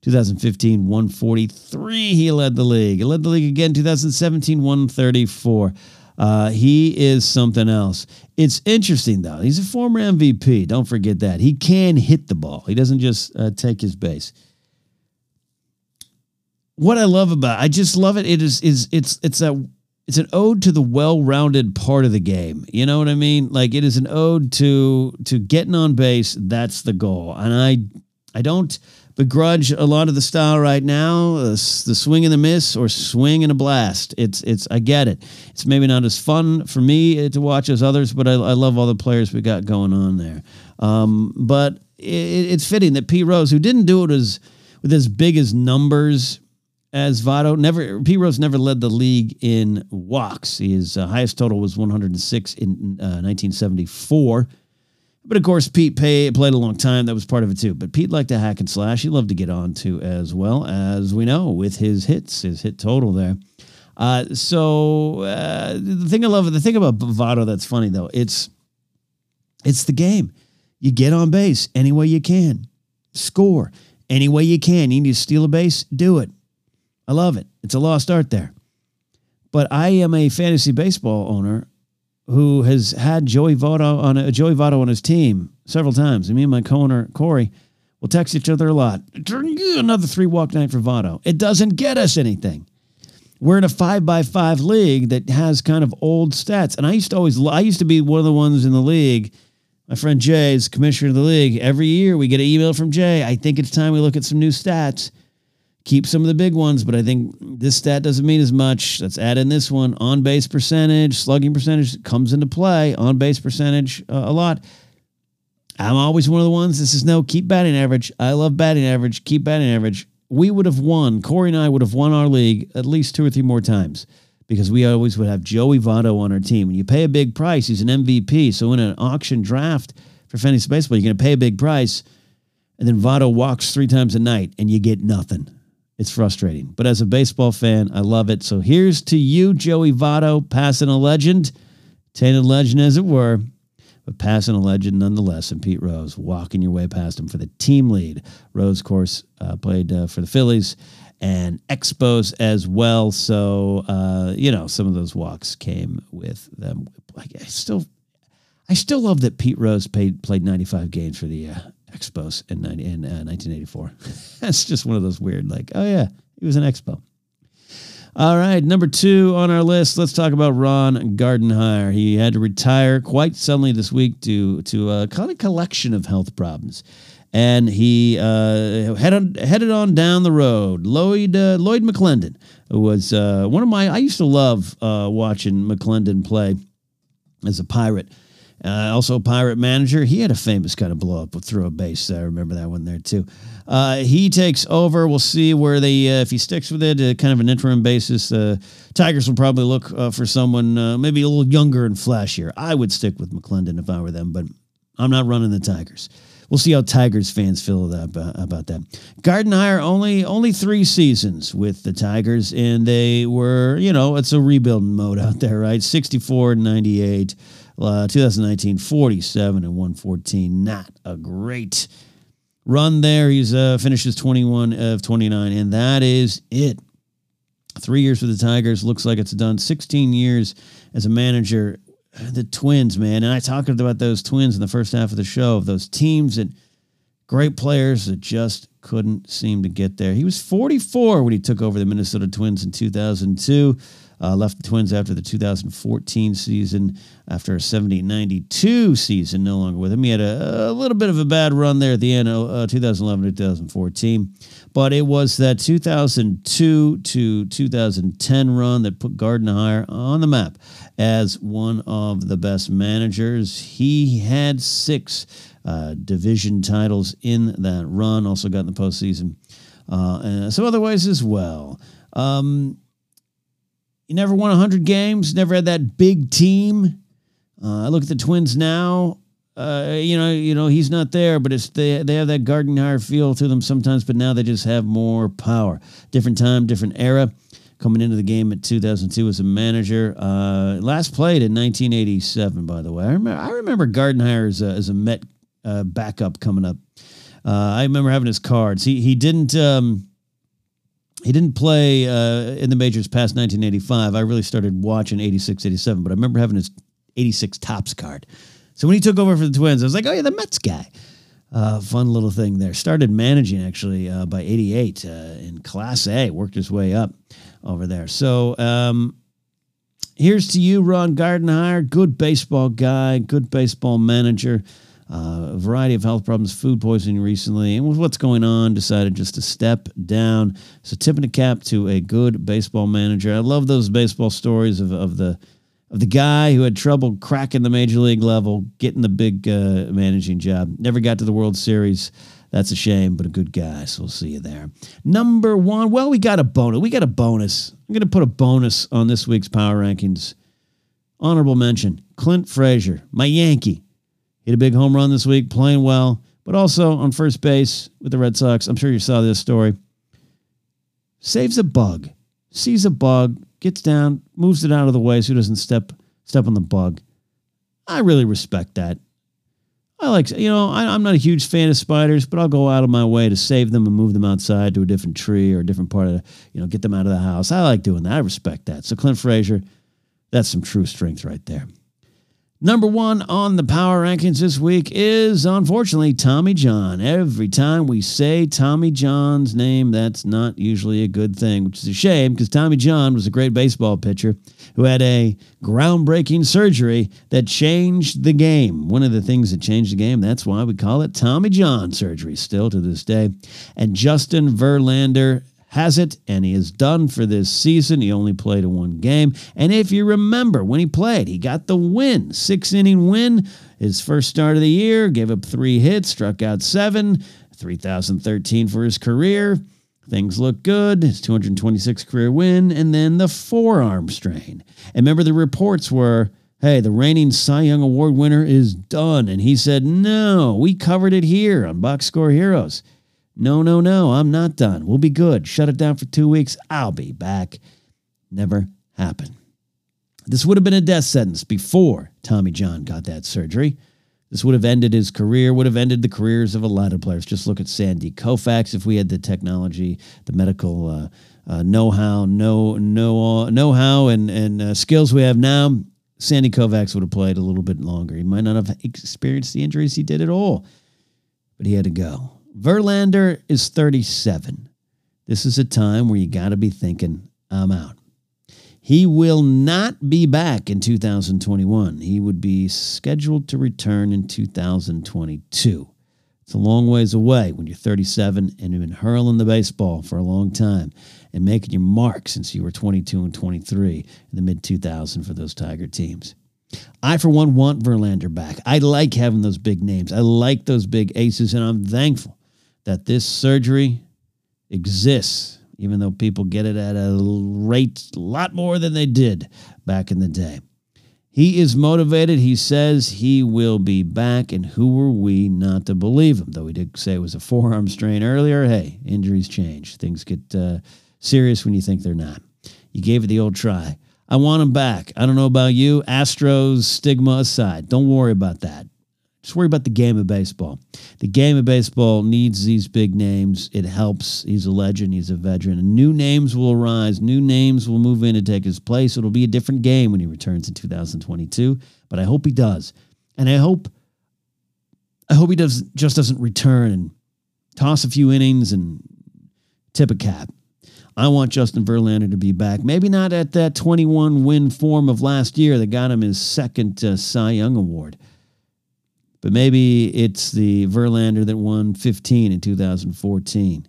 2015, 143. He led the league. He led the league again 2017, 134. Uh, he is something else. It's interesting, though. He's a former MVP. Don't forget that. He can hit the ball, he doesn't just uh, take his base. What I love about I just love it. It is is it's it's a it's an ode to the well-rounded part of the game. You know what I mean? Like it is an ode to to getting on base. That's the goal. And I I don't begrudge a lot of the style right now, the, the swing and the miss or swing and a blast. It's it's I get it. It's maybe not as fun for me to watch as others, but I, I love all the players we got going on there. Um, but it, it's fitting that P Rose, who didn't do it as with as big as numbers as Votto, never P Rose never led the league in walks. His uh, highest total was 106 in uh, 1974. But of course, Pete pay, played a long time. That was part of it too. But Pete liked to hack and slash. He loved to get on to as well, as we know with his hits, his hit total there. Uh, so uh, the thing I love, the thing about Votto that's funny though, it's it's the game. You get on base any way you can, score any way you can. You need to steal a base, do it. I love it. It's a lost art there. But I am a fantasy baseball owner who has had Joey Votto on a, Joey Votto on his team several times. And me and my co-owner Corey will text each other a lot. Another three walk night for Votto. It doesn't get us anything. We're in a five by five league that has kind of old stats. And I used to always, I used to be one of the ones in the league. My friend Jay is commissioner of the league. Every year we get an email from Jay. I think it's time we look at some new stats keep some of the big ones, but I think this stat doesn't mean as much. Let's add in this one on base percentage, slugging percentage comes into play, on base percentage uh, a lot. I'm always one of the ones. This is no keep batting average. I love batting average. Keep batting average. We would have won. Corey and I would have won our league at least two or three more times because we always would have Joey Votto on our team. When you pay a big price, he's an MVP. So in an auction draft for fantasy baseball, you're going to pay a big price, and then Votto walks three times a night, and you get nothing. It's frustrating. But as a baseball fan, I love it. So here's to you, Joey Votto, passing a legend, tainted legend as it were, but passing a legend nonetheless. And Pete Rose walking your way past him for the team lead. Rose, of course, uh, played uh, for the Phillies and Expos as well. So, uh, you know, some of those walks came with them. I still I still love that Pete Rose paid, played 95 games for the uh, Expos in, 90, in uh, 1984. That's just one of those weird, like, oh yeah, he was an Expo. All right, number two on our list. Let's talk about Ron Gardenhire. He had to retire quite suddenly this week due to a kind of collection of health problems, and he uh, headed headed on down the road. Lloyd uh, Lloyd McClendon was uh, one of my. I used to love uh, watching McClendon play as a pirate. Uh, also, pirate manager. He had a famous kind of blow up through a base. I remember that one there too. Uh, he takes over. We'll see where they uh, if he sticks with it, uh, kind of an interim basis. Uh, Tigers will probably look uh, for someone maybe a little younger and flashier. I would stick with McClendon if I were them, but I'm not running the Tigers. We'll see how Tigers fans feel that, about that. Gardenhire only only three seasons with the Tigers, and they were you know it's a rebuilding mode out there, right? 64 and 98. Uh, 2019, 47 and 114. Not a great run there. He's uh, finishes 21 of 29, and that is it. Three years for the Tigers. Looks like it's done. 16 years as a manager. The Twins, man. And I talked about those Twins in the first half of the show, of those teams and great players that just couldn't seem to get there. He was 44 when he took over the Minnesota Twins in 2002. Uh, left the Twins after the 2014 season, after a 70 92 season, no longer with him. He had a, a, little bit of a bad run there at the end of uh, 2011 2014, but it was that 2002 to 2010 run that put Gardenhire on the map as one of the best managers. He had six uh, division titles in that run, also got in the postseason. Uh, and some other ways as well. Um, he never won 100 games, never had that big team. Uh, I look at the Twins now. Uh, you know, you know he's not there, but it's they they have that garden Gardenhire feel to them sometimes. But now they just have more power. Different time, different era. Coming into the game at 2002 as a manager. Uh, last played in 1987, by the way. I remember I remember Gardenhire as a, as a Met uh, backup coming up. Uh, I remember having his cards. He he didn't. Um, he didn't play uh, in the majors past 1985. I really started watching 86, 87, but I remember having his 86 Topps card. So when he took over for the Twins, I was like, oh, yeah, the Mets guy. Uh, fun little thing there. Started managing actually uh, by 88 uh, in Class A, worked his way up over there. So um, here's to you, Ron Gardenhire. Good baseball guy, good baseball manager uh, a variety of health problems, food poisoning recently, and with what's going on, decided just to step down. So tipping a cap to a good baseball manager. I love those baseball stories of, of the of the guy who had trouble cracking the major league level, getting the big uh, managing job. Never got to the World Series. That's a shame, but a good guy. So we'll see you there. Number one. Well, we got a bonus. We got a bonus. I'm going to put a bonus on this week's power rankings. Honorable mention: Clint Frazier, my Yankee Hit a big home run this week, playing well, but also on first base with the Red Sox. I'm sure you saw this story. Saves a bug, sees a bug, gets down, moves it out of the way so he doesn't step step on the bug. I really respect that. I like, you know, I, am not a huge fan of spiders, but I'll go out of my way to save them and move them outside to a different tree or a different part of, the, you know, get them out of the house. I like doing that. I respect that. So Clint Frazier, that's some true strength right there. Number one on the power rankings this week is unfortunately Tommy John. Every time we say Tommy John's name, that's not usually a good thing, which is a shame because Tommy John was a great baseball pitcher who had a groundbreaking surgery that changed the game. One of the things that changed the game, that's why we call it Tommy John surgery still to this day. And Justin Verlander has it, and he is done for this season. He only played a one game. And if you remember when he played, he got the win, six inning win, his first start of the year, gave up three hits, struck out seven, 3,013 for his career. Things look good. His 226 career win, and then the forearm strain. And remember, the reports were hey, the reigning Cy Young Award winner is done. And he said, no, we covered it here on Box Score Heroes. No, no, no, I'm not done. We'll be good. Shut it down for two weeks. I'll be back. Never happened. This would have been a death sentence before Tommy John got that surgery. This would have ended his career, would have ended the careers of a lot of players. Just look at Sandy Koufax. If we had the technology, the medical uh, uh, know-how, know know know-how, and and uh, skills we have now, Sandy Koufax would have played a little bit longer. He might not have experienced the injuries he did at all, but he had to go. Verlander is 37. This is a time where you got to be thinking, I'm out. He will not be back in 2021. He would be scheduled to return in 2022. It's a long ways away when you're 37 and you've been hurling the baseball for a long time and making your mark since you were 22 and 23 in the mid 2000s for those Tiger teams. I, for one, want Verlander back. I like having those big names. I like those big aces, and I'm thankful that this surgery exists, even though people get it at a rate a lot more than they did back in the day. He is motivated. He says he will be back, and who were we not to believe him? Though he did say it was a forearm strain earlier. Hey, injuries change. Things get uh, serious when you think they're not. You gave it the old try. I want him back. I don't know about you. Astros stigma aside, don't worry about that. Just worry about the game of baseball. The game of baseball needs these big names. It helps. He's a legend. He's a veteran. And new names will arise. New names will move in and take his place. It'll be a different game when he returns in 2022. But I hope he does. And I hope I hope he does just doesn't return and toss a few innings and tip a cap. I want Justin Verlander to be back. Maybe not at that 21 win form of last year that got him his second uh, Cy Young award but maybe it's the Verlander that won 15 in 2014.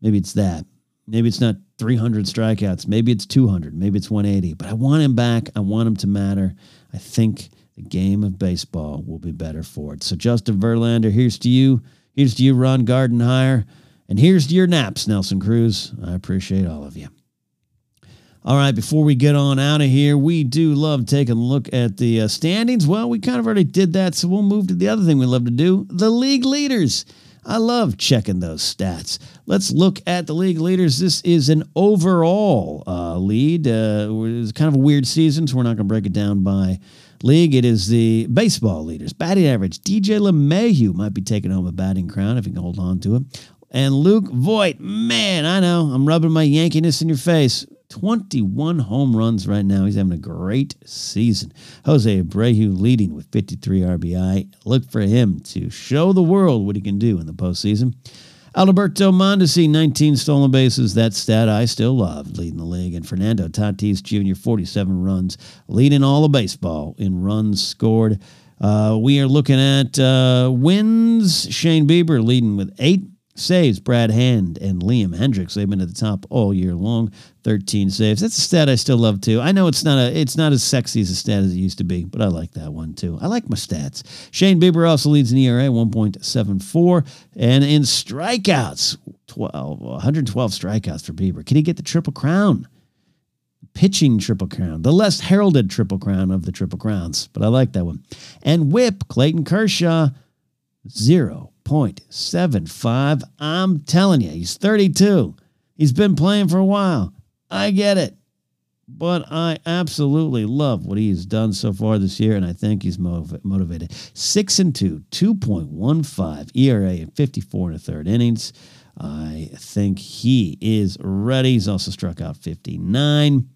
Maybe it's that. Maybe it's not 300 strikeouts. Maybe it's 200. Maybe it's 180. But I want him back. I want him to matter. I think the game of baseball will be better for it. So, Justin Verlander, here's to you. Here's to you, Ron Gardenhire. And here's to your naps, Nelson Cruz. I appreciate all of you. All right, before we get on out of here, we do love taking a look at the uh, standings. Well, we kind of already did that, so we'll move to the other thing we love to do the league leaders. I love checking those stats. Let's look at the league leaders. This is an overall uh, lead. Uh, it's kind of a weird season, so we're not going to break it down by league. It is the baseball leaders. Batting average. DJ LeMahieu might be taking home a batting crown if he can hold on to it. And Luke Voit, man, I know I'm rubbing my Yankiness in your face. 21 home runs right now. He's having a great season. Jose Abreu leading with 53 RBI. Look for him to show the world what he can do in the postseason. Alberto Mondesi, 19 stolen bases. That stat I still love, leading the league. And Fernando Tatis Jr., 47 runs, leading all of baseball in runs scored. Uh, we are looking at uh, wins. Shane Bieber leading with eight saves. Brad Hand and Liam Hendriks. They've been at the top all year long. 13 saves. That's a stat I still love too. I know it's not a it's not as sexy as a stat as it used to be, but I like that one too. I like my stats. Shane Bieber also leads in ERA 1.74 and in strikeouts 12 uh, 112 strikeouts for Bieber. Can he get the triple crown? Pitching triple crown, the less heralded triple crown of the triple crowns, but I like that one. And whip Clayton Kershaw 0.75. I'm telling you, he's 32. He's been playing for a while. I get it. But I absolutely love what he's done so far this year, and I think he's motivated. Six and two, 2.15 ERA in 54 and a third innings. I think he is ready. He's also struck out 59.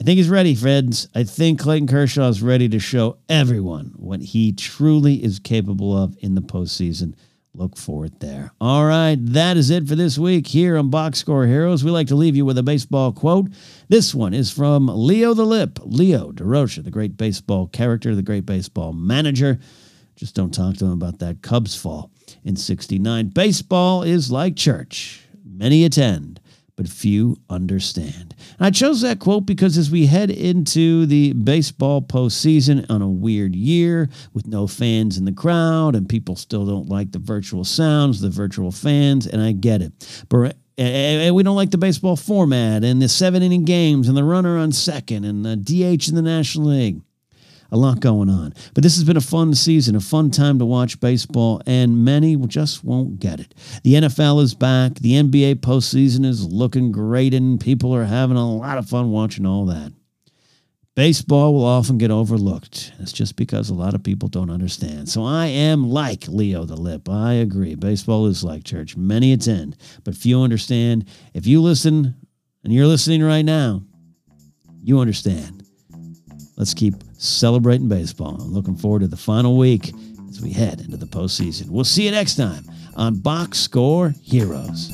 I think he's ready, friends. I think Clayton Kershaw is ready to show everyone what he truly is capable of in the postseason. Look for it there. All right, that is it for this week here on Box Score Heroes. We like to leave you with a baseball quote. This one is from Leo the Lip, Leo Durocher, the great baseball character, the great baseball manager. Just don't talk to him about that Cubs fall in 69. Baseball is like church. Many attend, but few understand. And I chose that quote because as we head into the baseball postseason on a weird year with no fans in the crowd and people still don't like the virtual sounds, the virtual fans, and I get it. But and we don't like the baseball format and the seven inning games and the runner on second and the DH in the National League a lot going on. But this has been a fun season, a fun time to watch baseball, and many just won't get it. The NFL is back. The NBA postseason is looking great, and people are having a lot of fun watching all that. Baseball will often get overlooked. It's just because a lot of people don't understand. So I am like Leo the Lip. I agree. Baseball is like church. Many attend, but few understand. If you listen, and you're listening right now, you understand. let's keep celebrating baseball. I'm looking forward to the final week as we head into the postseason. We'll see you next time on Box Score Heroes.